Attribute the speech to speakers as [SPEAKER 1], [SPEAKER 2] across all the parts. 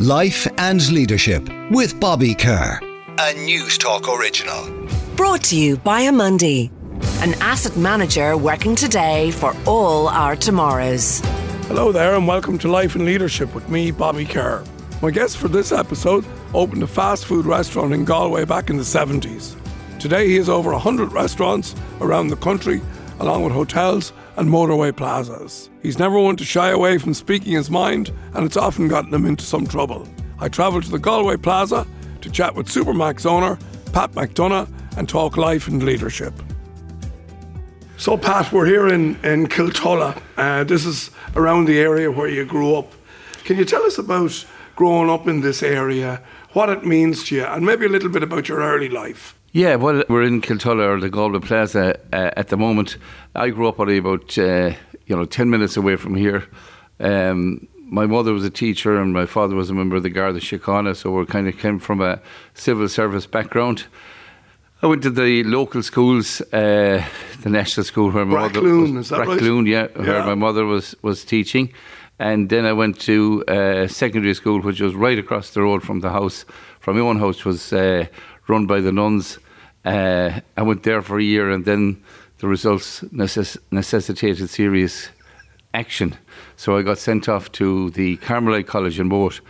[SPEAKER 1] Life and Leadership with Bobby Kerr. A Newstalk original.
[SPEAKER 2] Brought to you by Amundi, an asset manager working today for all our tomorrows.
[SPEAKER 3] Hello there, and welcome to Life and Leadership with me, Bobby Kerr. My guest for this episode opened a fast food restaurant in Galway back in the 70s. Today, he has over 100 restaurants around the country, along with hotels and motorway plazas. He's never one to shy away from speaking his mind, and it's often gotten him into some trouble. I travelled to the Galway Plaza to chat with Supermac's owner, Pat McDonagh, and talk life and leadership. So, Pat, we're here in, in Kiltullagh. Uh, this is around the area where you grew up. Can you tell us about growing up in this area, what it means to you, and maybe a little bit about your early life?
[SPEAKER 4] Yeah, well, we're in Kiltullagh or the Galway Plaza uh, at the moment. I grew up only about uh, you know ten minutes away from here. Um, my mother was a teacher and my father was a member of the Garda Síochána, so we kind of came from a civil service background. I went to the local schools, uh, the national school where my mother
[SPEAKER 3] was. Is that
[SPEAKER 4] Brackloon,
[SPEAKER 3] right?
[SPEAKER 4] yeah, where
[SPEAKER 3] Yeah.
[SPEAKER 4] my mother was was teaching, and then I went to uh, secondary school, which was right across the road from the house. From my own house was uh, run by the nuns. Uh, I went there for a year, and then the results necess- necessitated serious action. So I got sent off to the Carmelite College in Moate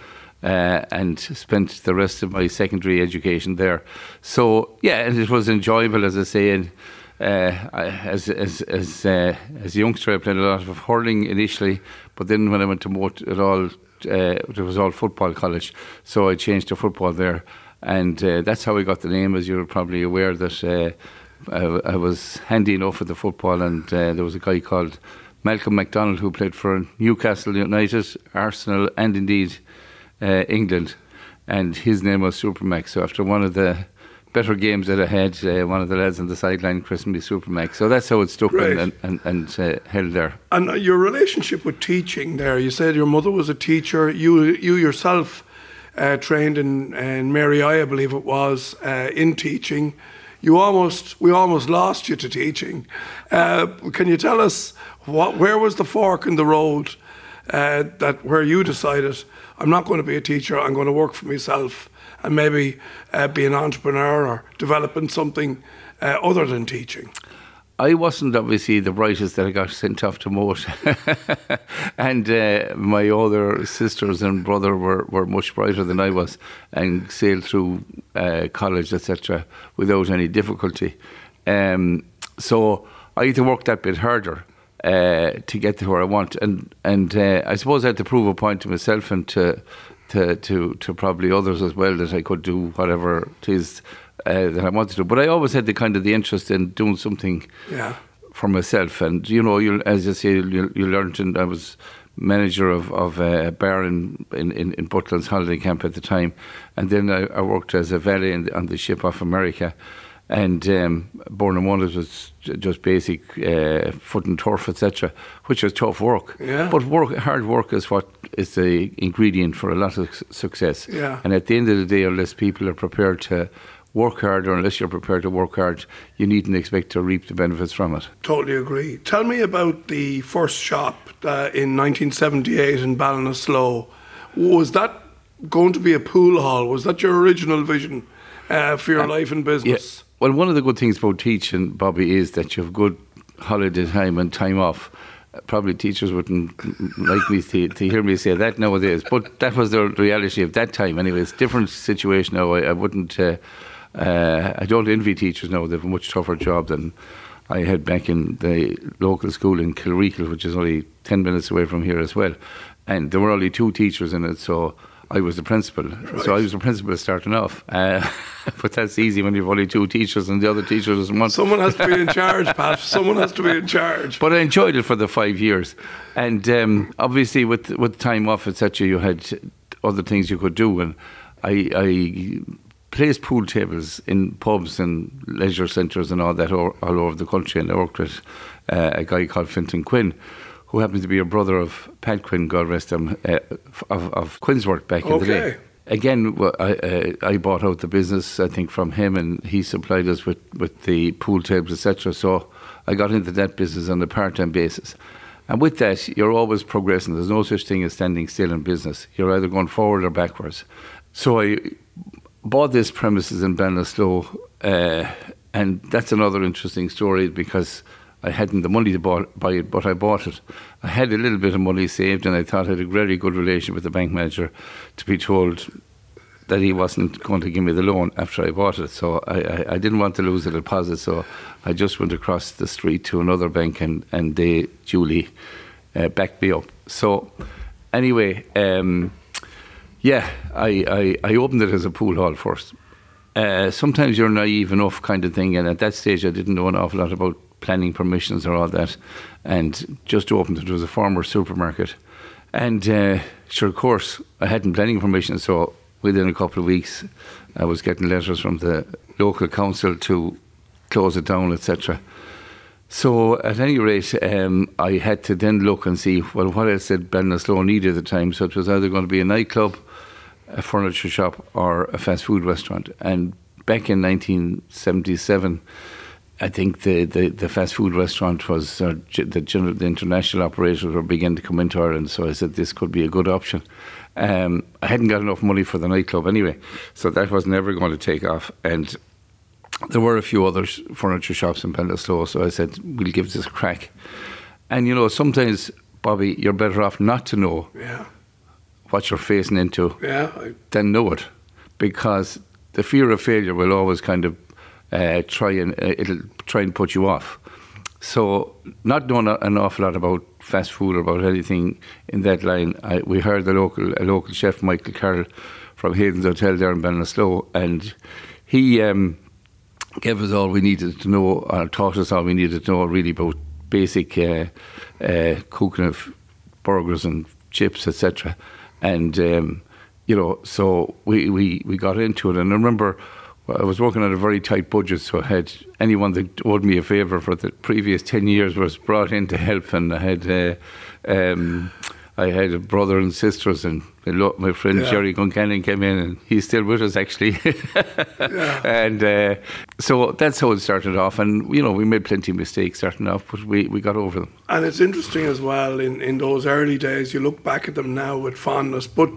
[SPEAKER 4] uh, and spent the rest of my secondary education there. So yeah, and it was enjoyable, as I say. And uh, as as as uh, as a youngster, I played a lot of hurling initially, but then when I went to Moate, it all uh, it was all football college. So I changed to football there, and uh, that's how I got the name. As you're probably aware that. Uh, I, I was handy enough with the football, and uh, there was a guy called Malcolm MacDonald who played for Newcastle United, Arsenal, and indeed uh, England. And his name was Supermax. So after one of the better games that I had, uh, one of the lads on the sideline christened me Supermax. So that's how it stuck
[SPEAKER 3] Great.
[SPEAKER 4] and, and, and uh, held there.
[SPEAKER 3] And your relationship with teaching there, you said your mother was a teacher, you, you yourself uh, trained in, in Mary I, I believe it was, uh, in teaching. You almost, we almost lost you to teaching. Uh, can you tell us what, where was the fork in the road uh, that where you decided, I'm not going to be a teacher, I'm going to work for myself and maybe uh, be an entrepreneur or developing something uh, other than teaching?
[SPEAKER 4] I wasn't obviously the brightest that I got sent off to Moate. and uh, my other sisters and brother were, were much brighter than I was and sailed through uh, college, etc., without any difficulty. Um, so I had to work that bit harder uh, to get to where I want. And, and uh, I suppose I had to prove a point to myself and to, to, to, to probably others as well that I could do whatever it is uh, that I wanted to do. But I always had the kind of the interest in doing something
[SPEAKER 3] Yeah.
[SPEAKER 4] for myself. And you know, you as you say, you, you learned. And I was manager of of a bar in in, in, Butlin's holiday camp at the time, and then I, I worked as a valet in the, on the ship off America. And um, Bord na Móna was just basic uh, foot and turf, etc., which was tough work.
[SPEAKER 3] Yeah.
[SPEAKER 4] But work, hard work is what is the ingredient for a lot of su- success.
[SPEAKER 3] Yeah.
[SPEAKER 4] And at the end of the day, unless people are prepared to work hard, or unless you're prepared to work hard, you needn't expect to reap the benefits from it.
[SPEAKER 3] Totally agree. Tell me about the first shop uh, in 1978 in Ballinasloe. Was that going to be a pool hall? Was that your original vision uh, for your life and business? Yes.
[SPEAKER 4] Well, one of the good things about teaching, Bobby, is that you have good holiday time and time off. Uh, Probably teachers wouldn't like me to, to hear me say that nowadays, but that was the reality of that time. Anyway, it's a different situation now. I, I wouldn't. Uh, uh, I don't envy teachers now. They have a much tougher job than I had back in the local school in Kilreekil, which is only ten minutes away from here as well. And there were only two teachers in it, so I was the principal. So I was the principal starting off. Uh, but that's easy when you've only two teachers and the other teacher doesn't want.
[SPEAKER 3] Someone has to be in charge, Pat. Someone has to be in charge.
[SPEAKER 4] But I enjoyed it for the five years, and um, obviously with with time off, etc., you had other things you could do, and I, I placed pool tables in pubs and leisure centres and all that all, all over the country, and I worked with uh, a guy called Fintan Quinn. Who happens to be a brother of Pat Quinn, God rest him, uh, of, of Quinsworth back in the day.
[SPEAKER 3] Okay.
[SPEAKER 4] Again, I, uh, I bought out the business, I think, from him, and he supplied us with, with the pool tables, etc. So I got into that business on a part time basis. And with that, you're always progressing. There's no such thing as standing still in business. You're either going forward or backwards. So I bought this premises in Ballinasloe, uh, and that's another interesting story because I hadn't the money to buy it, but I bought it. I had a little bit of money saved, and I thought I had a very good relation with the bank manager to be told that he wasn't going to give me the loan after I bought it. So I, I, I didn't want to lose the deposit, so I just went across the street to another bank, and, and they duly uh, backed me up. So anyway, um, yeah, I, I, I opened it as a pool hall first. Uh, sometimes you're naive enough, kind of thing, and at that stage I didn't know an awful lot about planning permissions or all that, and just opened it. It was a former supermarket, and uh, sure, of course, I hadn't planning permission, so within a couple of weeks, I was getting letters from the local council to close it down, etc. So, at any rate, um, I had to then look and see well what else did Ballinasloe need at the time. So it was either going to be a nightclub, a furniture shop, or a fast food restaurant. And back in 1977 I think the, the, the fast food restaurant was uh, the, general, the international operators were beginning to come into Ireland, so I said this could be a good option. Um, I hadn't got enough money for the nightclub anyway, so that was never going to take off. And there were a few other furniture shops in Ballinasloe, so I said we'll give this a crack. And you know, sometimes Bobby, you're better off not to know
[SPEAKER 3] yeah.
[SPEAKER 4] What you're facing into
[SPEAKER 3] yeah, I...
[SPEAKER 4] than know it, because the fear of failure will always kind of uh, try and uh, it'll try and put you off. So, not knowing an awful lot about fast food or about anything in that line, I, we heard the local a local chef Michael Carroll from Hayden's Hotel there in Ballinasloe, and he um, gave us all we needed to know, or taught us all we needed to know really about basic uh, uh, cooking of burgers and chips, etc. And um, you know, so we, we, we got into it, and I remember I was working on a very tight budget, so I had anyone that owed me a favour for the previous ten years was brought in to help, and I had uh, um, I had a brother and sisters, and a lot, my friend yeah. Jerry Guncannon came in, and he's still with us actually. yeah. And uh, so that's how it started off, and you know we made plenty of mistakes starting off, but we, we got over them.
[SPEAKER 3] And it's interesting as well in, in those early days. You look back at them now with fondness, but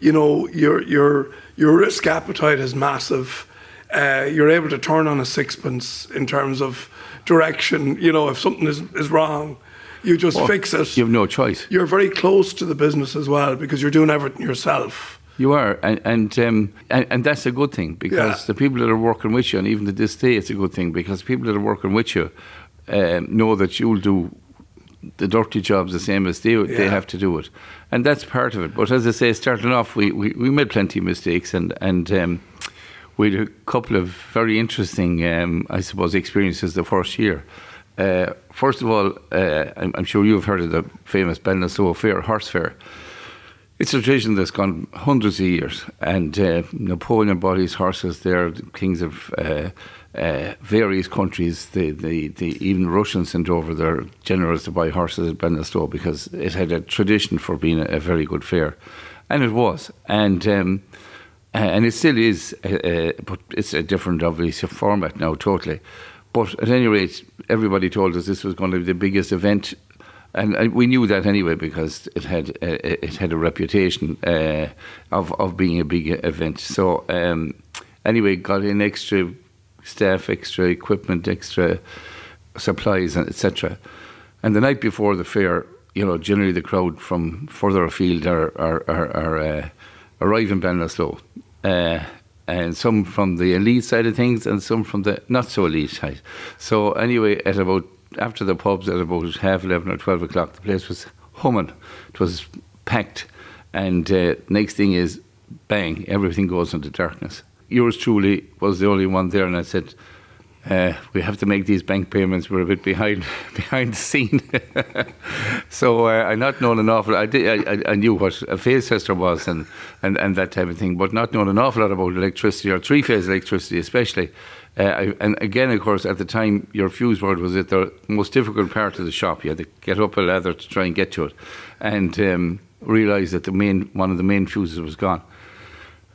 [SPEAKER 3] you know your your your risk appetite is massive uh, you're able to turn on a sixpence in terms of direction. You know, if something is, is wrong, you just oh, fix it.
[SPEAKER 4] You have no choice.
[SPEAKER 3] You're very close to the business as well because you're doing everything yourself.
[SPEAKER 4] You are, and and, um, and, and that's a good thing because yeah. the people that are working with you, and even to this day, it's a good thing because people that are working with you um, know that you'll do the dirty jobs the same as they yeah. they have to do it, and that's part of it. But as I say, starting off, we, we, we made plenty of mistakes, and and um, we had a couple of very interesting, um, I suppose, experiences the first year. Uh, first of all, uh, I'm, I'm, sure you've heard of the famous Ballinasloe Fair, Horse Fair. It's a tradition that's gone hundreds of years, and uh, Napoleon bought his horses there, the kings of uh, uh, various countries, the, the, the, even Russians sent over their generals to buy horses at Ballinasloe because it had a tradition for being a, a very good fair. And it was. And um, and it still is, uh, but it's a different, obviously, format now, totally. But at any rate, everybody told us this was going to be the biggest event, and we knew that anyway because it had uh, it had a reputation uh, of of being a big event. So um, anyway, got in extra staff, extra equipment, extra supplies, and etc. And the night before the fair, you know, generally the crowd from further afield are are are, are uh, arrive in Ballinasloe uh, and some from the elite side of things and some from the not so elite side. So anyway, at about after the pubs at about half eleven or twelve o'clock, the place was humming. It was packed, and uh, next thing is bang, everything goes into darkness. Yours truly was the only one there, and I said uh, we have to make these bank payments. We're a bit behind behind the scene. so uh, I not known an awful. I did. I, I, knew what a phase tester was and, and, and that type of thing, but not known an awful lot about electricity or three phase electricity, especially. Uh, I, and again, of course, at the time, your fuse board was at the most difficult part of the shop. You had to get up a ladder to try and get to it, and um, realise that the main one of the main fuses was gone.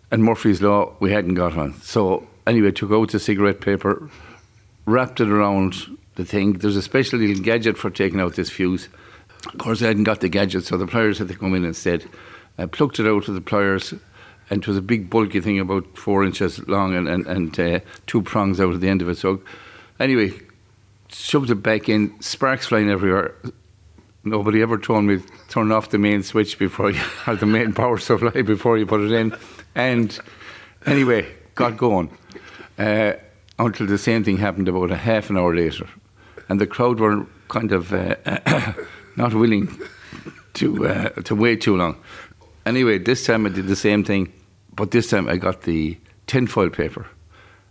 [SPEAKER 4] And Murphy's law, we hadn't got one. So anyway, took out the cigarette paper wrapped it around the thing. There's a special little gadget for taking out this fuse. Of course, I hadn't got the gadget, so the pliers had to come in instead. I plucked it out of the pliers, and it was a big bulky thing about four inches long and, and, and uh, two prongs out at the end of it. So, anyway, shoved it back in, sparks flying everywhere. Nobody ever told me turn off the main switch before you, or the main power supply before you put it in. And anyway, got going. Uh, until the same thing happened about a half an hour later. And the crowd were kind of uh, not willing to, uh, to wait too long. Anyway, this time I did the same thing, but this time I got the tinfoil paper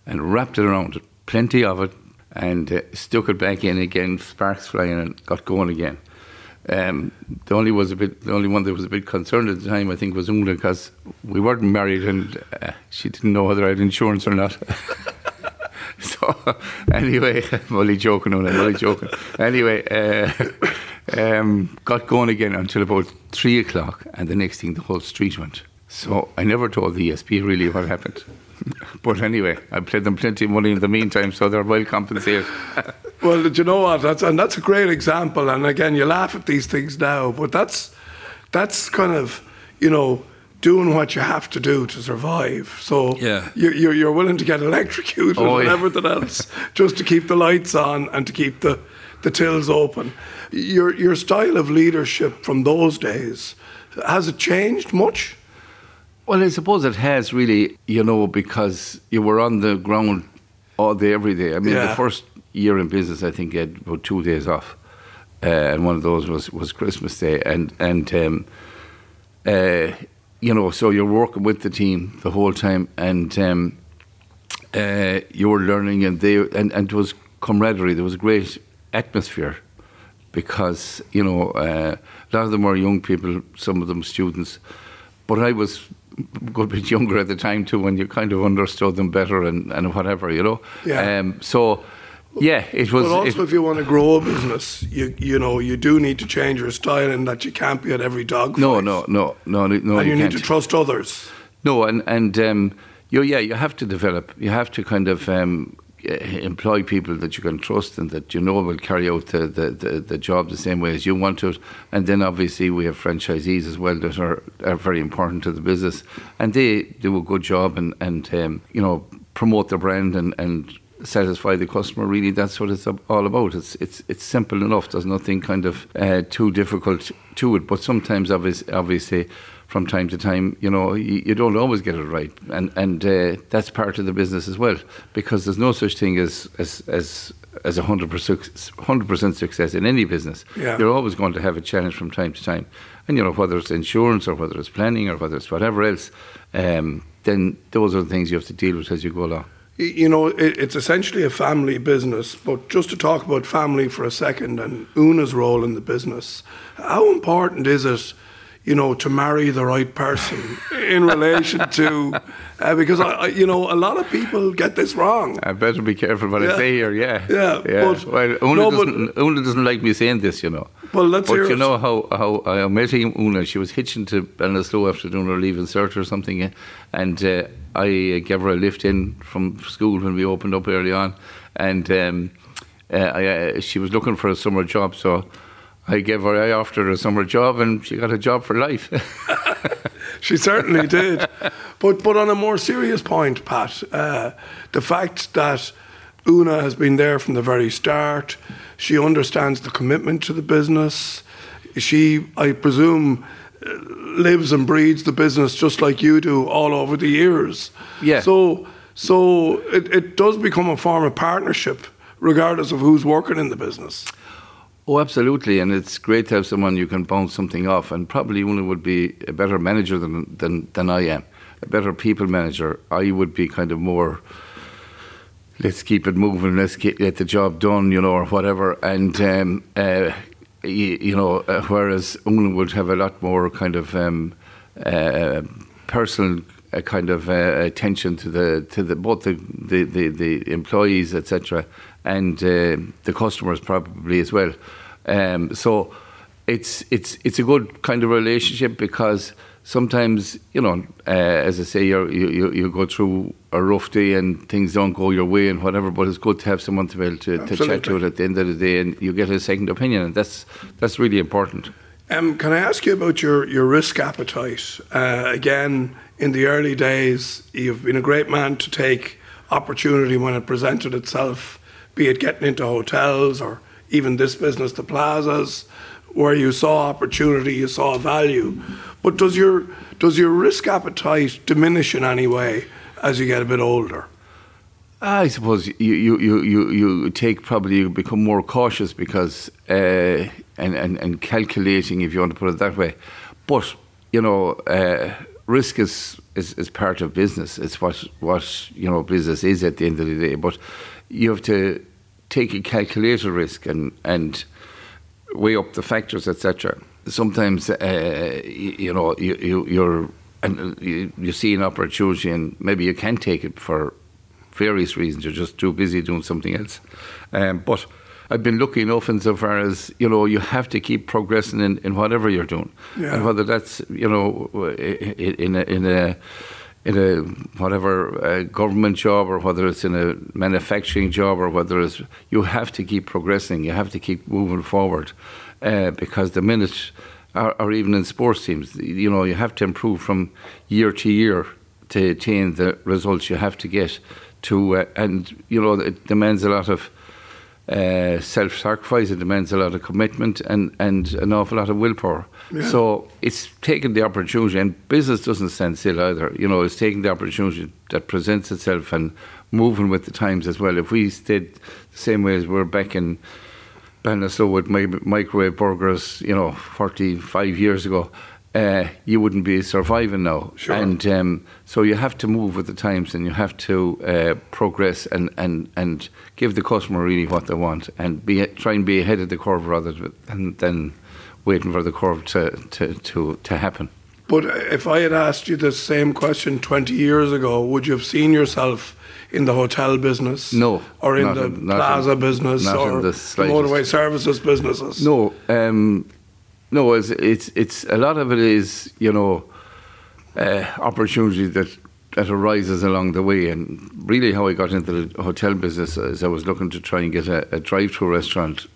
[SPEAKER 4] and wrapped it around it, plenty of it, and uh, stuck it back in again, sparks flying, and got going again. Um, the only was a bit, the only one that was a bit concerned at the time, I think, was Una, because we weren't married, and uh, she didn't know whether I had insurance or not. so anyway, I'm only joking, Una, I'm only joking. Anyway, uh, um, got going again until about three o'clock, and the next thing, the whole street went. So I never told the ESB really what happened. but anyway, I paid them plenty of money in the meantime, so they're well compensated.
[SPEAKER 3] well, do you know what? That's and that's a great example. And again, you laugh at these things now, but that's that's kind of you know doing what you have to do to survive. So
[SPEAKER 4] yeah.
[SPEAKER 3] you're, you're, you're willing to get electrocuted
[SPEAKER 4] Oh,
[SPEAKER 3] and
[SPEAKER 4] yeah.
[SPEAKER 3] everything else just to keep the lights on and to keep the, the tills open. Your, your style of leadership from those days, has it changed much?
[SPEAKER 4] Well, I suppose it has really, you know, because you were on the ground all day, every day. I mean,
[SPEAKER 3] Yeah.
[SPEAKER 4] the first year in business, I think I had about two days off, uh, and one of those was, was Christmas Day, and and um, uh, you know, so you're working with the team the whole time, and um, uh, you were learning, and they and, and it was camaraderie. There was a great atmosphere because you know uh, a lot of them were young people, some of them students, but I was a good bit younger at the time too, when you kind of understood them better and, and whatever, you know.
[SPEAKER 3] Yeah.
[SPEAKER 4] Um, so yeah, it was.
[SPEAKER 3] But also,
[SPEAKER 4] it-
[SPEAKER 3] if you want to grow a business, you you know you do need to change your style, and that you can't be at every dog.
[SPEAKER 4] no, no, no, no, no.
[SPEAKER 3] and you, need
[SPEAKER 4] can't.
[SPEAKER 3] to trust others.
[SPEAKER 4] No, and and um, you yeah, you have to develop. You have to kind of um, eh, employ people that you can trust and that you know will carry out the, the, the, the job the same way as you want it. And then obviously we have franchisees as well that are, are very important to the business, and they do a good job and and um, you know promote the brand and and satisfy the customer. Really, that's what it's all about. It's it's it's simple enough. There's nothing kind of uh, too difficult to it. But sometimes, obviously, obviously, from time to time, you know, you, you don't always get it right, and and uh, that's part of the business as well. Because there's no such thing as as as as a hundred percent hundred percent success in any business.
[SPEAKER 3] Yeah.
[SPEAKER 4] You're always going to have a challenge from time to time, and you know whether it's insurance or whether it's planning or whether it's whatever else. Um, then those are the things you have to deal with as you go along.
[SPEAKER 3] You know, it, it's essentially a family business. But just to talk about family for a second and Una's role in the business, how important is it, you know, to marry the right person in relation to? Uh, because I, I, you know, a lot of people get this wrong.
[SPEAKER 4] I better be careful what
[SPEAKER 3] Yeah.
[SPEAKER 4] I say here. Yeah,
[SPEAKER 3] Yeah, but-
[SPEAKER 4] well, Una
[SPEAKER 3] no,
[SPEAKER 4] doesn't. Una doesn't like me saying this, you know.
[SPEAKER 3] Well, let's
[SPEAKER 4] but
[SPEAKER 3] hear
[SPEAKER 4] you
[SPEAKER 3] it.
[SPEAKER 4] know how how I met him, Una. She was hitching to Ballinasloe after doing her leaving cert or something, and uh, I uh, gave her a lift in from school when we opened up early on, and um, uh, I, uh, she was looking for a summer job, so. I gave her, I offered her a summer job, and she got a job for life.
[SPEAKER 3] She certainly did. But but on a more serious point, Pat, uh, the fact that Una has been there from the very start, she understands the commitment to the business. She, I presume, uh, lives and breathes the business just like you do all over the years.
[SPEAKER 4] Yeah.
[SPEAKER 3] So so it, it does become a form of partnership, regardless of who's working in the business.
[SPEAKER 4] Oh, absolutely, and it's great to have someone you can bounce something off. And probably Una would be a better manager than than than I am, a better people manager. I would be kind of more. Let's keep it moving. Let's get, get the job done, you know, or whatever. And um, uh, you, you know, uh, whereas Una would have a lot more kind of um, uh, personal uh, kind of uh, attention to the to the both the the, the, the employees, etc., and uh, the customers probably as well. Um, so it's it's it's a good kind of relationship because sometimes, you know, uh, as I say, you you you go through a rough day and things don't go your way and whatever. But it's good to have someone to be able to, to chat to it at the end of the day, and you get a second opinion, and that's that's really important.
[SPEAKER 3] Um, can I ask you about your, your risk appetite? Uh, again, in the early days, you've been a great man to take opportunity when it presented itself, be it getting into hotels or even this business, the plazas, where you saw opportunity, you saw value. But does your does your risk appetite diminish in any way as you get a bit older?
[SPEAKER 4] I suppose you, you, you, you, you take probably you become more cautious because uh, and, and, and calculating if you want to put it that way. But you know, uh, risk is, is, is part of business. It's what what you know business is at the end of the day. But you have to take a calculated risk and and weigh up the factors, etc. Sometimes uh, you, you, know you, you you're and you, you see an opportunity and maybe you can take it for various reasons. You're just too busy doing something else. Um, but I've been lucky enough insofar as you know you have to keep progressing in, in whatever you're doing, yeah. and whether that's you know in a, in a in a whatever a government job or whether it's in a manufacturing job or whether it's you have to keep progressing. You have to keep moving forward uh, because the minute. Or, or even in sports teams, you know, you have to improve from year to year to attain the results you have to get to, uh, and you know, it demands a lot of uh, self-sacrifice. It demands a lot of commitment and, and an awful lot of willpower. Yeah. So it's taking the opportunity, and business doesn't stand still either. You know, it's taking the opportunity that presents itself and moving with the times as well. If we stayed the same way as we're back in Ballinasloe with microwave burgers, you know, 45 years ago, uh, you wouldn't be surviving now.
[SPEAKER 3] Sure.
[SPEAKER 4] And um, so you have to move with the times and you have to uh, progress and, and, and give the customer really what they want and be try and be ahead of the curve rather than, than waiting for the curve to, to, to, to happen.
[SPEAKER 3] But if I had asked you the same question 20 years ago, would you have seen yourself in the hotel business?
[SPEAKER 4] No.
[SPEAKER 3] Or in the
[SPEAKER 4] in,
[SPEAKER 3] plaza
[SPEAKER 4] in,
[SPEAKER 3] business or the, the, motorway services businesses?
[SPEAKER 4] No. Um, no, it's, it's it's a lot of it is you know uh, opportunity that that arises along the way, and really how I got into the hotel business is I was looking to try and get a, a drive-through restaurant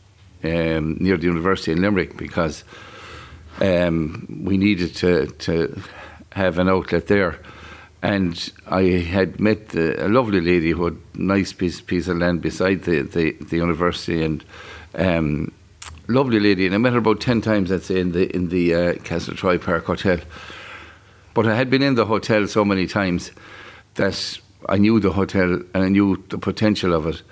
[SPEAKER 4] um, near the university in Limerick because um, we needed to to have an outlet there. And I had met a lovely lady who had a nice piece, piece of land beside the, the, the university, and um, lovely lady, and I met her about ten times, I'd say, in the in the uh, Castletroy Park Hotel. But I had been in the hotel so many times that I knew the hotel and I knew the potential of it,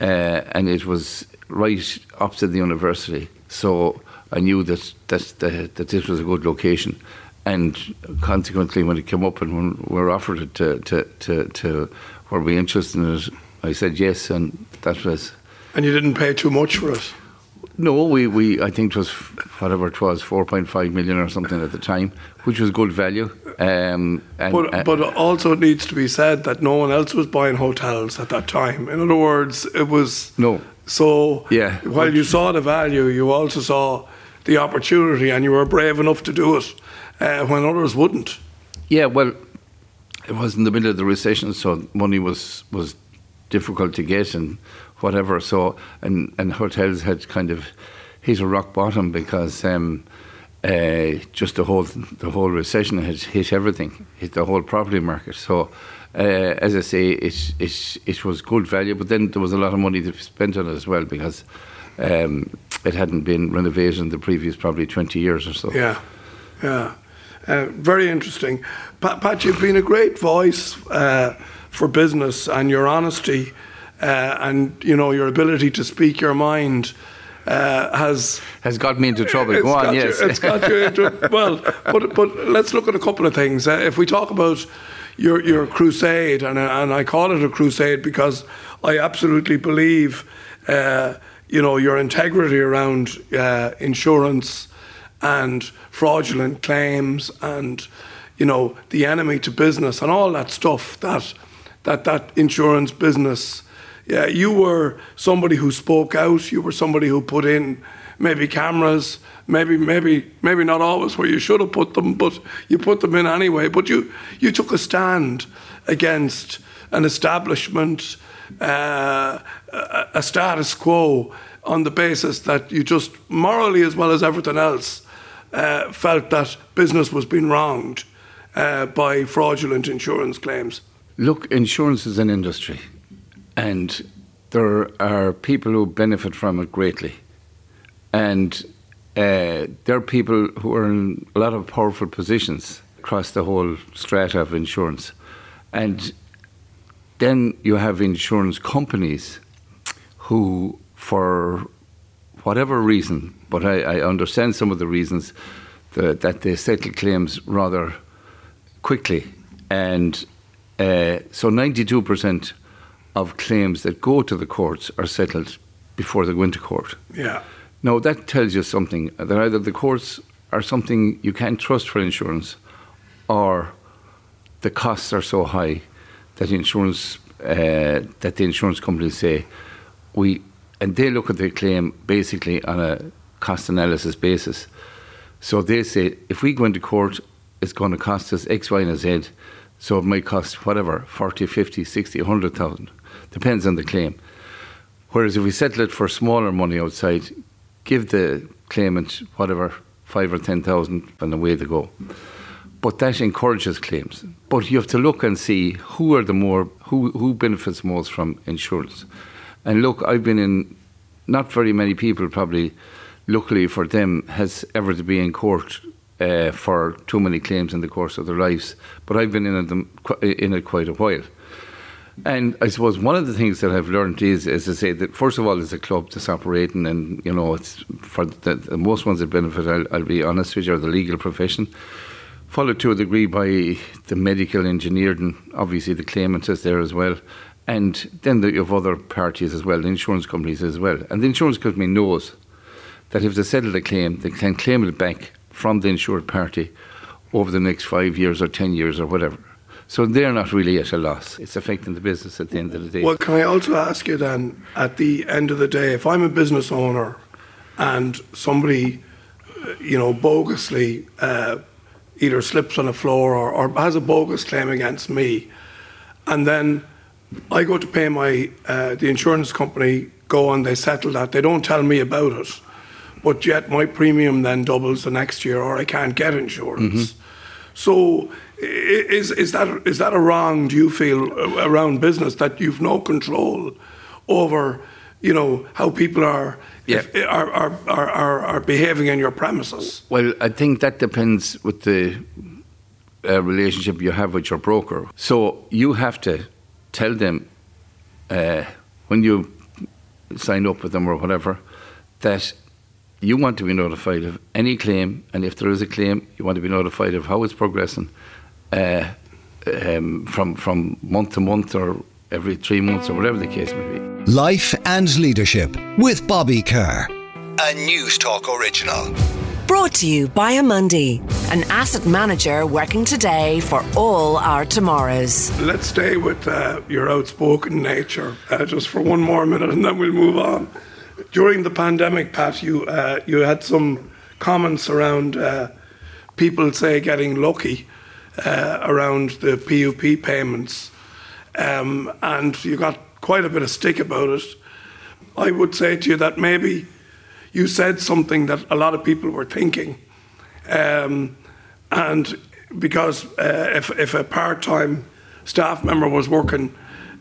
[SPEAKER 4] uh, and it was right opposite the university. So I knew that that that this was a good location, and consequently, when it came up and when we were offered it to to to, to were we interested in it, I said yes, and that was.
[SPEAKER 3] And you didn't pay too much for it.
[SPEAKER 4] No, we, we I think it was whatever it was, four point five million or something at the time, which was good value. Um,
[SPEAKER 3] and, but uh, but also it needs to be said that no one else was buying hotels at that time. In other words, it was
[SPEAKER 4] no.
[SPEAKER 3] So
[SPEAKER 4] yeah,
[SPEAKER 3] while you saw the value, you also saw the opportunity, and you were brave enough to do it uh, when others wouldn't.
[SPEAKER 4] Yeah, well, it was in the middle of the recession, so money was was difficult to get, and whatever. So and and hotels had kind of hit a rock bottom because um, uh, just the whole the whole recession has hit everything, hit the whole property market. So. Uh, as I say, it, it, it was good value, but then there was a lot of money spent on it as well because um, it hadn't been renovated in the previous probably 20 years or so.
[SPEAKER 3] Yeah, yeah. Uh, very interesting. Pat, Pat, you've been a great voice uh, for business and your honesty uh, and you know your ability to speak your mind uh, has
[SPEAKER 4] has got me into trouble. Go on, yes,
[SPEAKER 3] you, it's got you into well. But but let's look at a couple of things. Uh, if we talk about your your crusade, and and I call it a crusade because I absolutely believe, uh, you know, your integrity around uh, insurance and fraudulent claims and you know the enemy to business and all that stuff that that that insurance business yeah, you were somebody who spoke out. You were somebody who put in maybe cameras, maybe maybe maybe not always where you should have put them, but you put them in anyway. But you you took a stand against an establishment, uh, a, status quo on the basis that you just morally as well as everything else uh, felt that business was being wronged uh, by fraudulent insurance claims.
[SPEAKER 4] Look, insurance is an industry, and there are people who benefit from it greatly. And uh, there are people who are in a lot of powerful positions across the whole strata of insurance. And then you have insurance companies who, for whatever reason, but I, I understand some of the reasons, that they settle claims rather quickly. And uh, so 92% of claims that go to the courts are settled before they go into court.
[SPEAKER 3] Yeah.
[SPEAKER 4] Now, that tells you something that either the courts are something you can't trust for insurance or the costs are so high that insurance uh, that the insurance companies say we and they look at the claim basically on a cost analysis basis. So they say if we go into court, it's going to cost us X, Y, and Z. So it might cost whatever 40, 50, 60, 100,000. Depends on the claim. Whereas if we settle it for smaller money outside, give the claimant whatever, five or 10,000, and away they go. But that encourages claims. But you have to look and see who are the more, who, who benefits most from insurance. And look, I've been in, not very many people probably, luckily for them, has ever to be in court uh, for too many claims in the course of their lives. But I've been in it, in it quite a while. And I suppose one of the things that I've learned is, as I say that first of all, it's a club that's operating, and you know, it's for the, the most ones that benefit. I'll, I'll, be honest with you, are the legal profession, followed to a degree by the medical engineering. Obviously, the claimant is there as well, and then the, you have other parties as well, the insurance companies as well. And the insurance company knows that if they settle the claim, they can claim it back from the insured party over the next five years or ten years or whatever. So they're not really at a loss. It's affecting the business at the end of the day.
[SPEAKER 3] Well, can I also ask you then, at the end of the day, if I'm a business owner and somebody, uh, you know, bogusly uh, either slips on the floor or, or, has a bogus claim against me, and then I go to pay my uh, the insurance company, go and they settle that. They don't tell me about it, but yet my premium then doubles the next year, or I can't get insurance. Mm-hmm. So is is that is that a wrong? Do you feel around business that you've no control over, you know, how people are
[SPEAKER 4] yeah.
[SPEAKER 3] if, are, are, are, are behaving in your premises?
[SPEAKER 4] Well, I think that depends with the uh, relationship you have with your broker. So you have to tell them uh, when you sign up with them or whatever that you want to be notified of any claim, and if there is a claim, you want to be notified of how it's progressing uh, um, from from month to month or every three months or whatever the case may be.
[SPEAKER 1] Life and Leadership with Bobby Kerr, a Newstalk original.
[SPEAKER 2] Brought to you by Amundi, an asset manager working today for all our tomorrows.
[SPEAKER 3] Let's stay with uh, your outspoken nature uh, just for one more minute and then we'll move on. During the pandemic, Pat, you, uh, you had some comments around uh, people, say, getting lucky uh, around the PUP payments, um, and you got quite a bit of stick about it. I would say to you that maybe you said something that a lot of people were thinking, um, and because uh, if, if a part-time staff member was working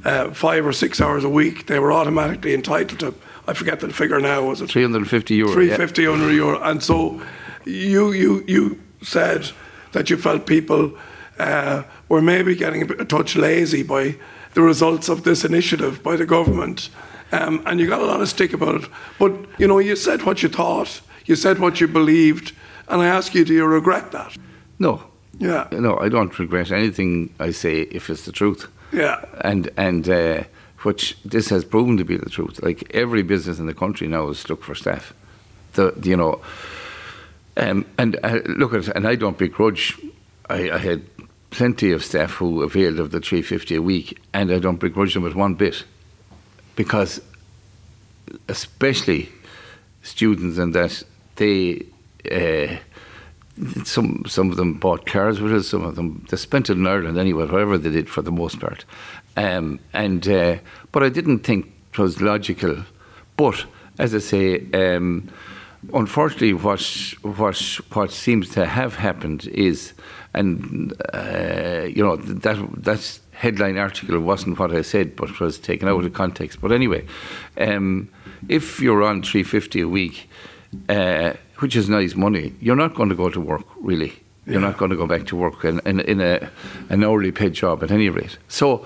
[SPEAKER 3] uh, five or six hours a week, they were automatically entitled to. I forget the figure now. Was it
[SPEAKER 4] 350 euro?
[SPEAKER 3] 350 yeah. euro, and so you you you said that you felt people uh, were maybe getting a, bit, a touch lazy by the results of this initiative by the government. Um, and you got a lot of stick about it. But, you know, you said what you thought, you said what you believed, and I ask you, do you regret that?
[SPEAKER 4] No.
[SPEAKER 3] Yeah.
[SPEAKER 4] No, I don't regret anything I say if it's the truth.
[SPEAKER 3] Yeah.
[SPEAKER 4] And, and, uh, which this has proven to be the truth. Like every business in the country now is stuck for staff. The, you know, um, and uh, look at, and I don't begrudge. I, I, had plenty of staff who availed of the 350 a week, and I don't begrudge them with one bit, because especially students and that they. Uh, some some of them bought cars with us. Some of them they spent it in Ireland anyway, whatever they did for the most part. Um, and uh, but I didn't think it was logical. But as I say, um, unfortunately, what what what seems to have happened is, and uh, you know that that headline article wasn't what I said, but was taken out of context. But anyway, um, if you're on three fifty a week. Uh, which is nice money, you're not going to go to work, really. You're yeah. not going to go back to work in, in, in a, an hourly paid job at any rate. So,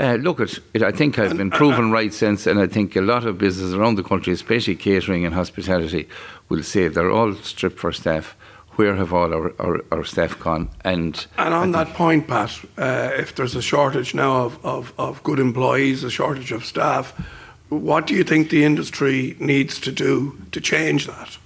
[SPEAKER 4] uh, look at it. I think I've been proven right since, and I think a lot of businesses around the country, especially catering and hospitality, will say they're all stripped for staff. Where have all our, our, our staff gone? And
[SPEAKER 3] and on that point, Pat, uh, if there's a shortage now of, of, of good employees, a shortage of staff, what do you think the industry needs to do to change that?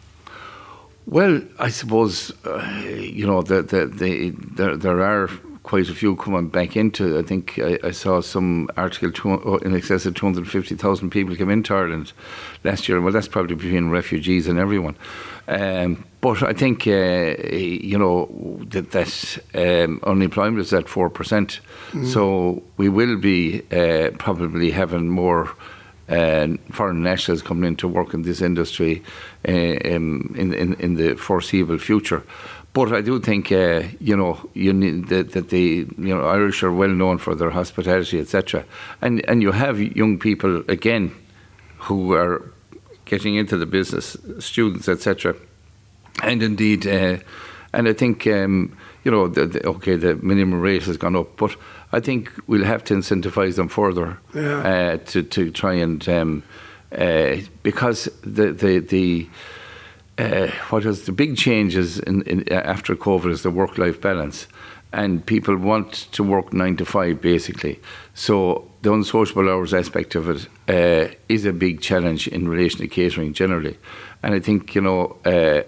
[SPEAKER 4] Well, I suppose uh, you know the, the, the, there there are quite a few coming back into. I think I, I saw some article two, oh, in excess of two hundred fifty thousand people came into Ireland last year. Well, that's probably between refugees and everyone. Um, but I think uh, you know that, that um, unemployment is at four percent, mm. so we will be uh, probably having more uh, foreign nationals coming in to work in this industry uh, um, in, in, in the foreseeable future. But I do think uh, you know you need that, that the you know Irish are well known for their hospitality, etc. And and you have young people again who are getting into the business, students, etc. And indeed, uh, and I think um, you know the, the, okay the minimum rate has gone up, but I think we'll have to incentivise them further yeah. uh, to to try and um, uh, because the the the. Uh, what is the big changes in, in, after COVID is the work life balance, and people want to work nine to five basically. So the unsociable hours aspect of it uh, is a big challenge in relation to catering generally, and I think you know uh,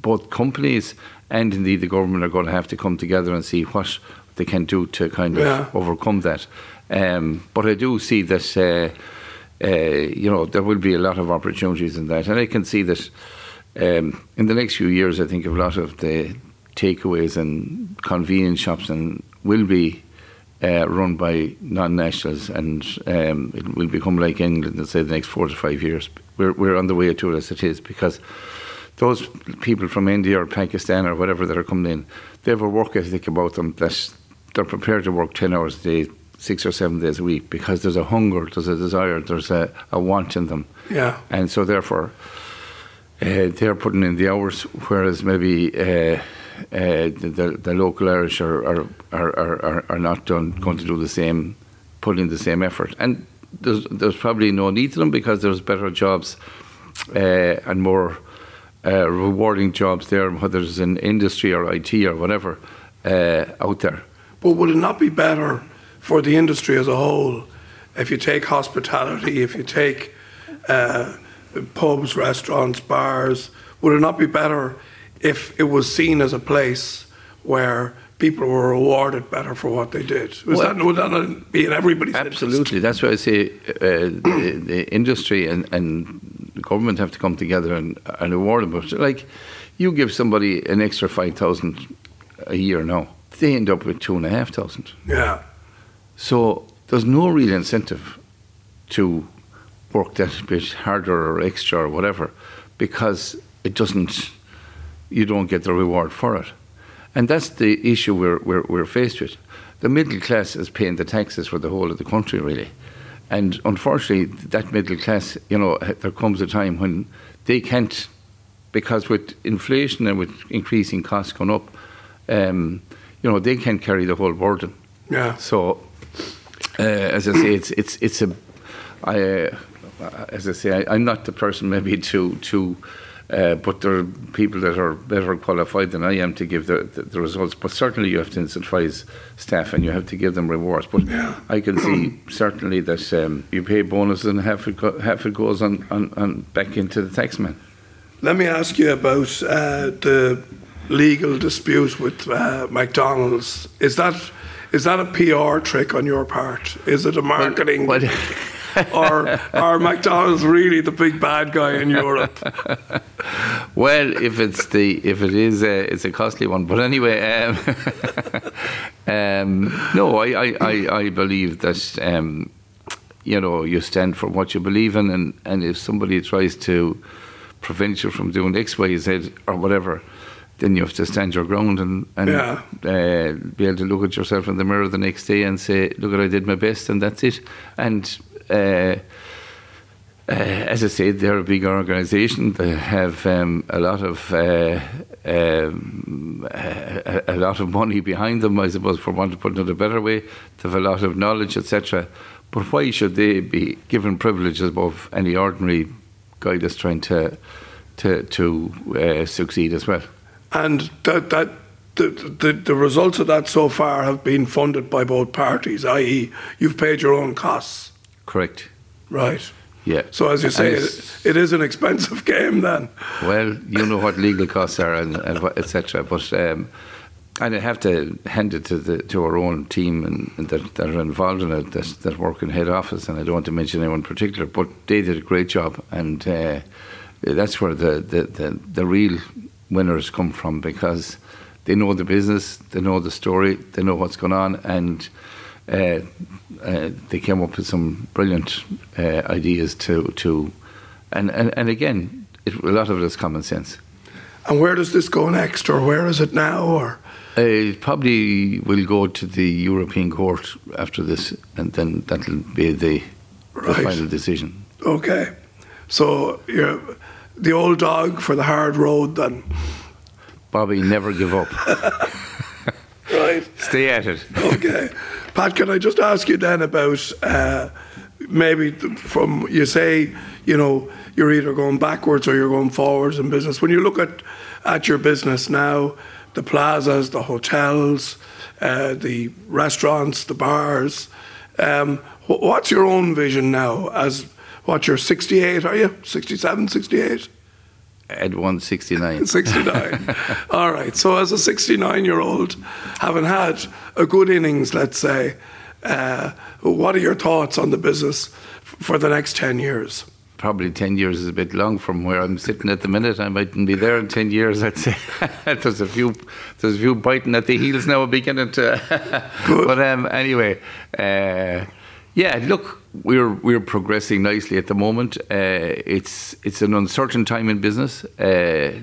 [SPEAKER 4] both companies and indeed the government are going to have to come together and see what they can do to kind of yeah. overcome that. Um, but I do see that uh, you know there will be a lot of opportunities in that, and I can see that um, in the next few years. I think a lot of the takeaways and convenience shops and will be uh, run by non-nationals, and um, it will become like England in say the next four to five years. We're we're on the way to it as it is because those people from India or Pakistan or whatever that are coming in, they have a work ethic about them that they're prepared to work 10 hours a day, six or seven days a week because there's a hunger, there's a desire, there's a, a want in them.
[SPEAKER 3] Yeah.
[SPEAKER 4] And so, therefore, uh, they're putting in the hours, whereas maybe uh, uh, the, the, local Irish are, are, are, are, are not done, going to do the same, put in the same effort. And there's, there's probably no need to them because there's better jobs uh, and more uh, rewarding jobs there, whether it's in industry or IT or whatever, uh, out there.
[SPEAKER 3] But would it not be better for the industry as a whole if you take hospitality, if you take uh, pubs, restaurants, bars? Would it not be better if it was seen as a place where people were rewarded better for what they did. Well, that, would that not be in everybody's
[SPEAKER 4] Absolutely.
[SPEAKER 3] Interest?
[SPEAKER 4] That's why I say uh, the, the, industry and, and the government have to come together and, and reward them. But like, you give somebody an extra 5,000 a year now they end up with two and a half thousand.
[SPEAKER 3] Yeah.
[SPEAKER 4] So there's no real incentive to work that bit harder or extra or whatever because it doesn't, you don't get the reward for it. And that's the issue we're, we're, we're faced with. The middle class is paying the taxes for the whole of the country, really. And unfortunately, that middle class, you know, there comes a time when they can't, because with inflation and with increasing costs going up, um, you know, they can't carry the whole burden.
[SPEAKER 3] Yeah.
[SPEAKER 4] So, uh, as I say, it's it's it's a, I, uh, as I say, I, am not the person maybe to to. Uh, but there are people that are better qualified than I am to give the, the, the, results. But certainly, you have to incentivize staff and you have to give them rewards. But
[SPEAKER 3] yeah.
[SPEAKER 4] I can see certainly that um, you pay bonuses and half it, go, half it goes on, on, on back into the taxman.
[SPEAKER 3] Let me ask you about uh, the legal dispute with uh, McDonald's. Is that is that a PR trick on your part? Is it a marketing?
[SPEAKER 4] Well,
[SPEAKER 3] or are McDonald's really the big bad guy in Europe?
[SPEAKER 4] well, if it's the if it is, a, it's a costly one. But anyway, um, um, no, I, I, I, I, believe that um, you know you stand for what you believe in, and, and if somebody tries to prevent you from doing X, Y, Z, or whatever, then you have to stand your ground and, and yeah. uh, be able to look at yourself in the mirror the next day and say, "Look, I did my best, and that's it." And uh, uh, as I said, they're a big organisation. They have um, a lot of uh, um, a, a, lot of money behind them, I suppose, for want to put it in a better way. They have a lot of knowledge, etc. But why should they be given privileges above any ordinary guy that's trying to to to uh, succeed as well?
[SPEAKER 3] And that that the, the, the results of that so far have been funded by both parties, i.e., you've paid your own costs.
[SPEAKER 4] Correct.
[SPEAKER 3] Right.
[SPEAKER 4] Yeah.
[SPEAKER 3] So as you say, it, it is an expensive game then.
[SPEAKER 4] Well, you know what legal costs are and, and etc. But um, and I have to hand it to the to our own team and, and that, that are involved in it that, that work in head office, and I don't want to mention anyone in particular, but they did a great job, and uh, that's where the, the, the, the real winners come from because they know the business, they know the story, they know what's going on, and uh, uh, they came up with some brilliant uh, ideas to to, and and, and again, it, a lot of it is common sense.
[SPEAKER 3] And where does this go next, or where is it now, or?
[SPEAKER 4] It probably will go to the European Court after this, and then that'll be the, right. the final decision.
[SPEAKER 3] Okay, so you're the old dog for the hard road, then.
[SPEAKER 4] Bobby, never give up.
[SPEAKER 3] right.
[SPEAKER 4] Stay at it.
[SPEAKER 3] okay. Pat, can I just ask you then about uh, maybe from you say, you know, you're either going backwards or you're going forwards in business. When you look at, at your business now, the plazas, the hotels, uh, the restaurants, the bars, um, what's your own vision now as what you're 68 are you 67 68
[SPEAKER 4] at 169.
[SPEAKER 3] 69. All right. So, as a 69 year old, having had a good innings, let's say, uh, what are your thoughts on the business f- for the next 10 years?
[SPEAKER 4] Probably 10 years is a bit long from where I'm sitting at the minute. I mightn't be there in 10 years, I'd say. there's, a few, there's a few biting at the heels now, beginning to. but um, anyway, uh, yeah, look, we're we're progressing nicely at the moment. Uh, it's it's an uncertain time in business. Uh,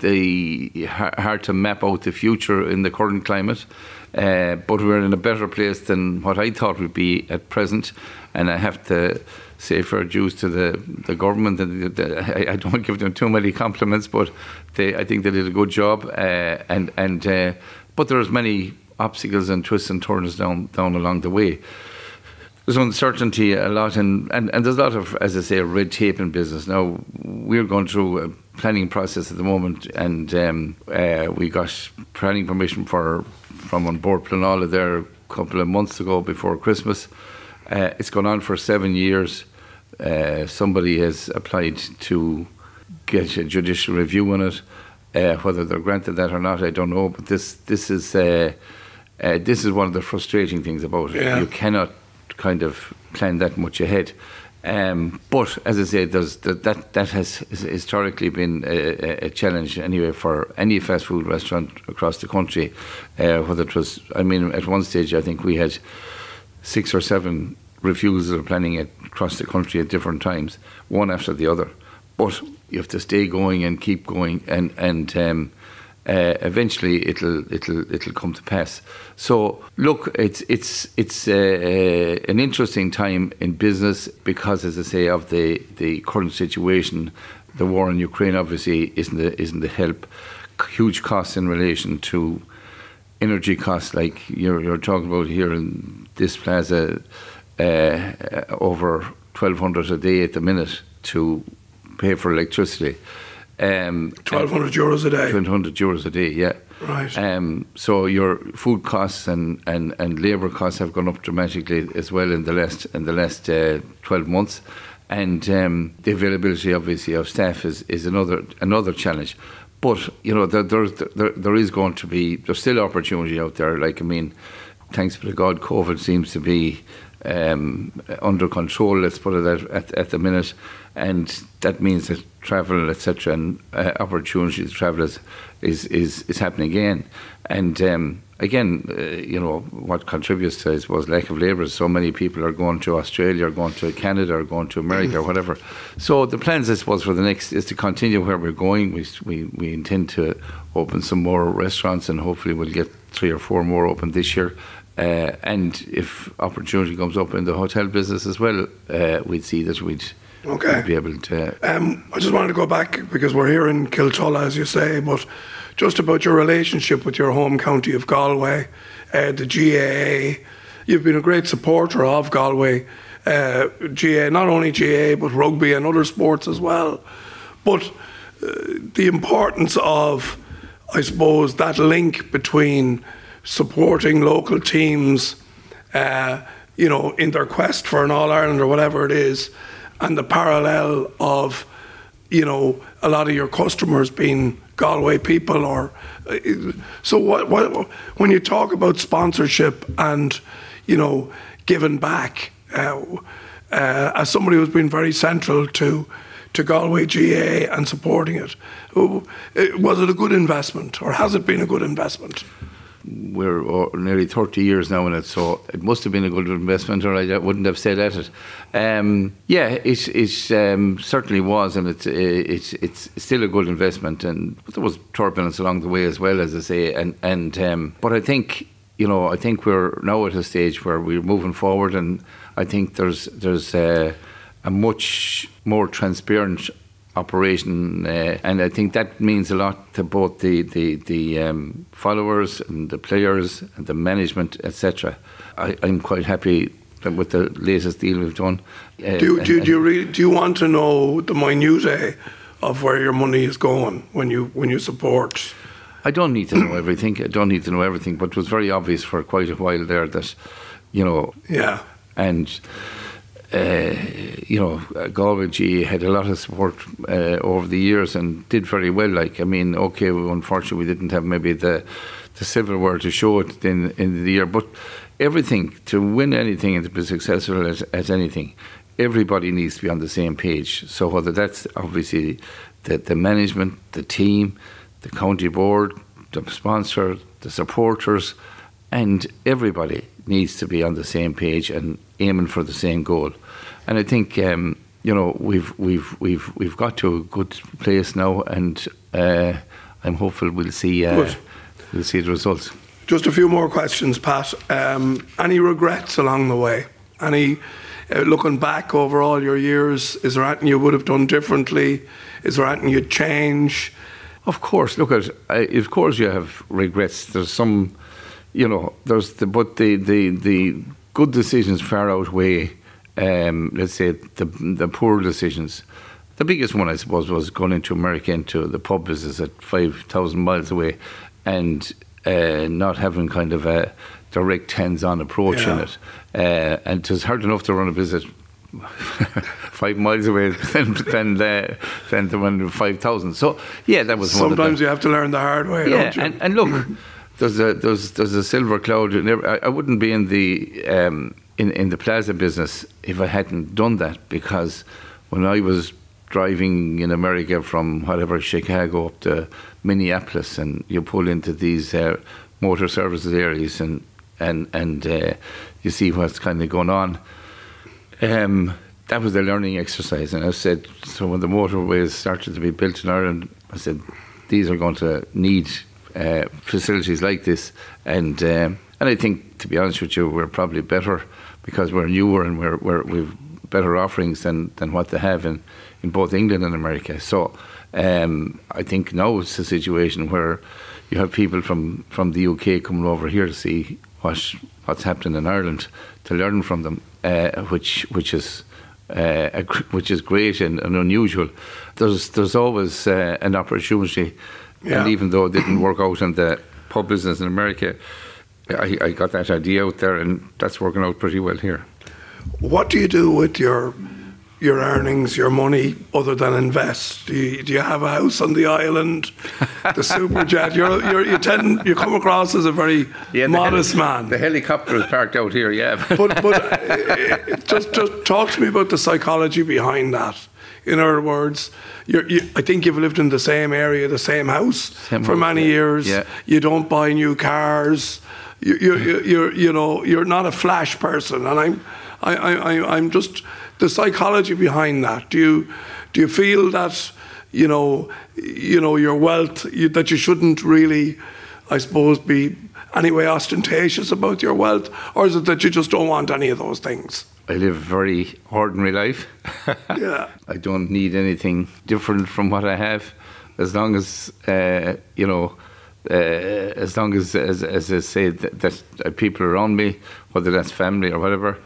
[SPEAKER 4] the hard to map out the future in the current climate, uh, but we're in a better place than what I thought we'd be at present. And I have to say fair dues to the, the government. And the, the, I, I, don't give them too many compliments, but they I think they did a good job. Uh, and and uh, but there's many obstacles and twists and turns down down along the way there's uncertainty a lot, in, and, and there's a lot of, as I say, red tape in business. Now, we're going through a planning process at the moment, and um, uh, we got planning permission for from An Bord Pleanála there a couple of months ago before Christmas. Uh, it's gone on for seven years. Uh, somebody has applied to get a judicial review on it. Uh, whether they're granted that or not, I don't know. But this this is uh, uh, this is one of the frustrating things about it.
[SPEAKER 3] Yeah.
[SPEAKER 4] You cannot kind of plan that much ahead. Um, but as I say, that that, that has historically been a, a, challenge anyway for any fast food restaurant across the country. Uh, whether it was, I mean, at one stage I think we had six or seven refusals of planning it across the country at different times, one after the other. But you have to stay going and keep going, and and um, uh, eventually it'll it'll it'll come to pass. So look, it's it's it's uh, uh, an interesting time in business because, as I say, of the the current situation, the war in Ukraine obviously isn't the, isn't a help. Huge costs in relation to energy costs, like you're you're talking about here in this plaza, uh, over twelve hundred a day at the minute to pay for electricity.
[SPEAKER 3] Um, 1,200 euros a day.
[SPEAKER 4] 1,200 euros a day, yeah.
[SPEAKER 3] Right.
[SPEAKER 4] Um, so your food costs and, and, and labour costs have gone up dramatically as well in the last in the last uh, 12 months, and um, the availability obviously of staff is, is another another challenge. But you know there, there, there there is going to be there's still opportunity out there. Like I mean, thanks to God, COVID seems to be um, under control. Let's put it at, at, at, the minute, and that means that travel, etc., and uh, opportunity to travel is is is, is happening again. And um, again, uh, you know, what contributes to, I suppose, lack of labour. So many people are going to Australia, or going to Canada, or going to America, or whatever. So the plans, I suppose, for the next is to continue where we're going. We we we intend to open some more restaurants, and hopefully we'll get three or four more open this year. Uh, and if opportunity comes up in the hotel business as well, uh, we'd see that we'd,
[SPEAKER 3] okay.
[SPEAKER 4] be able to.
[SPEAKER 3] Um, I just wanted to go back because we're here in Kiltullagh, as you say, but just about your relationship with your home county of Galway, uh, the GAA. You've been a great supporter of Galway, uh, GAA, not only GAA, but rugby and other sports as well. But uh, the importance of, I suppose, that link between supporting local teams, uh, you know, in their quest for an All Ireland or whatever it is, and the parallel of, you know, a lot of your customers being Galway people or so what, what when you talk about sponsorship and you know giving back uh, uh, as somebody who's been very central to to Galway GAA and supporting it uh, was it a good investment or has it been a good investment
[SPEAKER 4] we're nearly 30 years now in it, so it must have been a good investment, or I wouldn't have said at it. Um, yeah, it, it um, certainly was, and it's, it's, it's still a good investment. And there was turbulence along the way as well, as I say. And, and um, but I think you know, I think we're now at a stage where we're moving forward, and I think there's there's uh, a much more transparent operation, uh, and I think that means a lot to both the the, the um, followers and the players and the management, etc. I'm quite happy with the latest deal we've done.
[SPEAKER 3] Uh, do, do, do, you really, do you want to know the minutiae of where your money is going when you when you support?
[SPEAKER 4] I don't need to know everything. I don't need to know everything, but it was very obvious for quite a while there that, you know,
[SPEAKER 3] yeah,
[SPEAKER 4] and uh, you know, Galway G had a lot of support uh, over the years and did very well. Like, I mean, okay, unfortunately, we didn't have maybe the the silverware to show it in in the year, but everything to win anything and to be successful at, at anything, everybody needs to be on the same page. So whether that's obviously the the management, the team, the county board, the sponsor, the supporters, and everybody needs to be on the same page and aiming for the same goal. And I think um, you know we've we've we've we've got to a good place now, and uh, I'm hopeful we'll see uh, we'll see the results.
[SPEAKER 3] Just a few more questions, Pat. Um, any regrets along the way? Any uh, looking back over all your years? Is there anything you would have done differently? Is there anything you'd change?
[SPEAKER 4] Of course, look at. Of course, you have regrets. There's some, you know. There's the but the the the good decisions far outweigh, um, let's say, the, the poor decisions. The biggest one, I suppose, was going into America into the pub business at 5,000 miles away and uh, not having kind of a direct hands on approach yeah. in it. Uh, and it was hard enough to run a business five miles away than than, uh, than the one five thousand. So yeah, that was
[SPEAKER 3] sometimes you have to learn the hard way.
[SPEAKER 4] Yeah, and, and look, there's a there's there's a silver cloud. I, I wouldn't be in the um, in in the plaza business if I hadn't done that because when I was driving in America from whatever Chicago up to Minneapolis, and you pull into these uh, motor services areas and and and uh, you see what's kind of going on. Um, that was a learning exercise, and I said so when the motorways started to be built in Ireland, I said these are going to need uh, facilities like this. And um, and I think, to be honest with you, we're probably better because we're newer and we're, we're we've better offerings than, than what they have in, in both England and America. So um, I think now it's a situation where you have people from, from the UK coming over here to see what what's happening in Ireland to learn from them, uh, which which is. Uh, which is great and, and, unusual. There's there's always uh, an opportunity yeah. And even though it didn't work out in the pub business in America, I, I got that idea out there, and that's working out pretty well here.
[SPEAKER 3] What do you do with your your earnings, your money, other than invest? Do you, do you have a house on the island, the super jet? You're, you're, you tend you come across as a very modest
[SPEAKER 4] the
[SPEAKER 3] man.
[SPEAKER 4] The helicopter is parked out here, yeah.
[SPEAKER 3] but but uh, just just talk to me about the psychology behind that. In other words, you I think you've lived in the same area, the same house
[SPEAKER 4] Same
[SPEAKER 3] for many
[SPEAKER 4] yeah.
[SPEAKER 3] years.
[SPEAKER 4] Yeah.
[SPEAKER 3] You don't buy new cars. You, you, you, you're you know you're not a flash person, and I'm I, I, I- I'm just the psychology behind that. Do you do you feel that you know you know your wealth you, that you shouldn't really, I suppose, be anyway ostentatious about your wealth, or is it that you just don't want any of those things?
[SPEAKER 4] I live a very ordinary life.
[SPEAKER 3] Yeah.
[SPEAKER 4] I don't need anything different from what I have, as long as uh, you know, uh, as long as, as as I say that, that uh, people around me, whether that's family or whatever,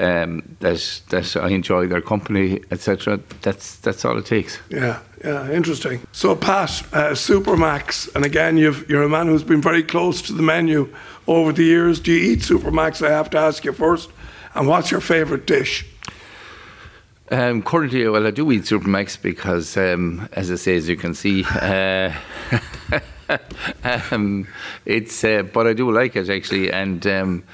[SPEAKER 4] um, that that I enjoy their company, etc. That's that's all it takes.
[SPEAKER 3] Yeah, yeah, interesting. So, Pat, uh, Supermac's, and again, you've, you're a man who's been very close to the menu over the years. Do you eat Supermac's? I have to ask you first. And what's your favourite dish?
[SPEAKER 4] Um, currently, well, I do eat Supermac's because, um, as I say, as you can see, uh, um, it's. Uh, but I do like it actually, and um,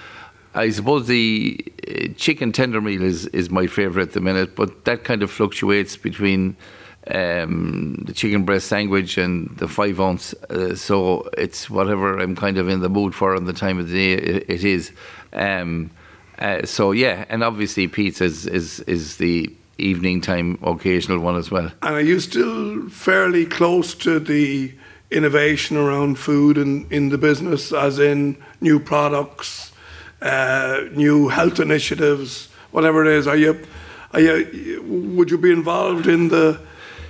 [SPEAKER 4] I suppose the uh, chicken tender meal is is my favourite at the minute. But that kind of fluctuates between um, the chicken breast sandwich and the five ounce. Uh, so it's whatever I'm kind of in the mood for on the time of the day it, it is. Um, uh, so yeah, and obviously pizza is, is is the evening time occasional one as well.
[SPEAKER 3] And are you still fairly close to the innovation around food and in the business, as in new products, uh, new health initiatives, whatever it is? Are you, are you, would you be involved in the,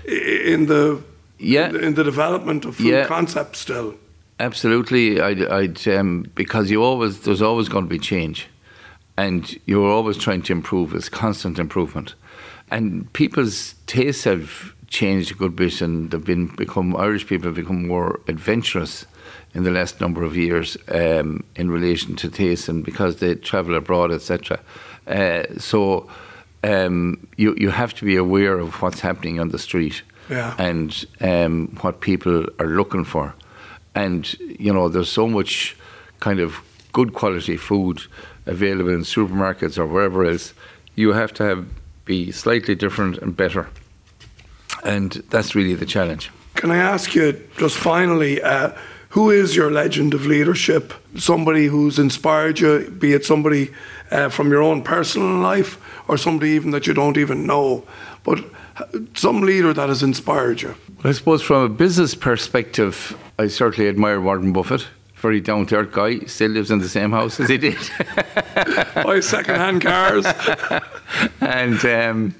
[SPEAKER 3] in the,
[SPEAKER 4] Yeah.
[SPEAKER 3] in the development of food
[SPEAKER 4] Yeah.
[SPEAKER 3] concepts still?
[SPEAKER 4] Absolutely, I'd, I'd um, because you always there's always going to be change, and you're always trying to improve. It's constant improvement, and people's tastes have changed a good bit, and they've been become Irish people have become more adventurous in the last number of years um, in relation to taste, and because they travel abroad, etc. Uh, so um, you you have to be aware of what's happening on the street
[SPEAKER 3] Yeah.
[SPEAKER 4] and um, what people are looking for. And, you know, there's so much kind of good quality food available in supermarkets or wherever else. You have to have, be slightly different and better. And that's really the challenge.
[SPEAKER 3] Can I ask you just finally, uh, who is your legend of leadership? Somebody who's inspired you, be it somebody uh, from your own personal life or somebody even that you don't even know, but uh, some leader that has inspired you.
[SPEAKER 4] Well, I suppose from a business perspective, I certainly admire Warren Buffett. Very down to earth guy, still lives in the same house as he did.
[SPEAKER 3] Buy second-hand cars.
[SPEAKER 4] and um,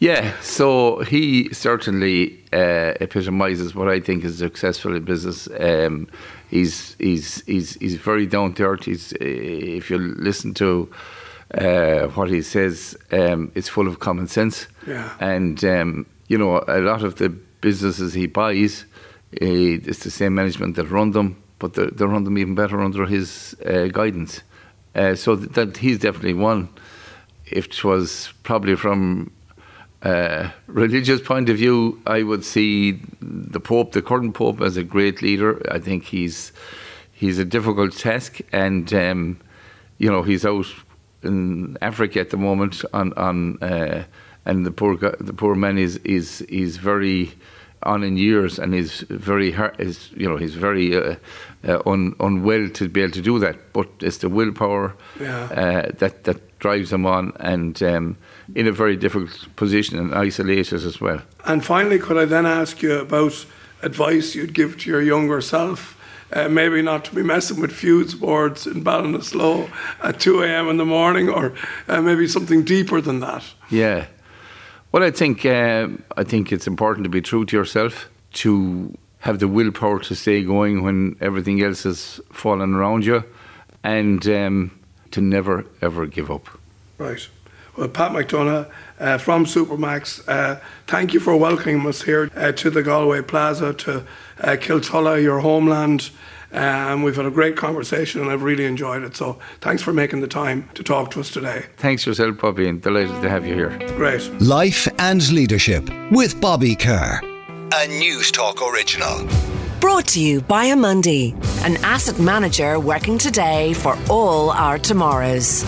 [SPEAKER 4] yeah, so he certainly uh, epitomises what I think is successful in business. Um, he's he's he's he's very down to earth. He's uh, if you listen to uh, what he says, um, it's full of common sense.
[SPEAKER 3] Yeah.
[SPEAKER 4] And um, you know, a lot of the businesses he buys, uh, it's the same management that run them, but they they run them even better under his uh, guidance. Uh, so th- that he's definitely one. If it was probably from a religious point of view, I would see the Pope, the current Pope, as a great leader. I think he's he's a difficult task, and um, you know he's out in Africa at the moment on on uh, and the poor the poor man is is is very on in years and is very is you know he's very uh, uh, un, unwell to be able to do that but it's the willpower
[SPEAKER 3] Yeah.
[SPEAKER 4] uh, that that drives him on and um, in a very difficult position and isolated as well
[SPEAKER 3] And finally, could I then ask you about advice you'd give to your younger self? Uh, maybe not to be messing with fuse boards in Ballinasloe at 2 a.m. in the morning, or uh, maybe something deeper than that.
[SPEAKER 4] Yeah. Well, I think um I think it's important to be true to yourself, to have the willpower to stay going when everything else is falling around you, and um, to never ever give up.
[SPEAKER 3] Right. Well, Pat McDonagh uh, from Supermac's, uh, thank you for welcoming us here uh, to the Galway Plaza, to uh, Kiltullagh, your homeland. Um, we've had a great conversation and I've really enjoyed it. So thanks for making the time to talk to us today.
[SPEAKER 4] Thanks yourself, Bobby, and delighted to have you here.
[SPEAKER 3] Great.
[SPEAKER 1] Life and Leadership with Bobby Kerr. A Newstalk original.
[SPEAKER 2] Brought to you by Amundi, an asset manager working today for all our tomorrows.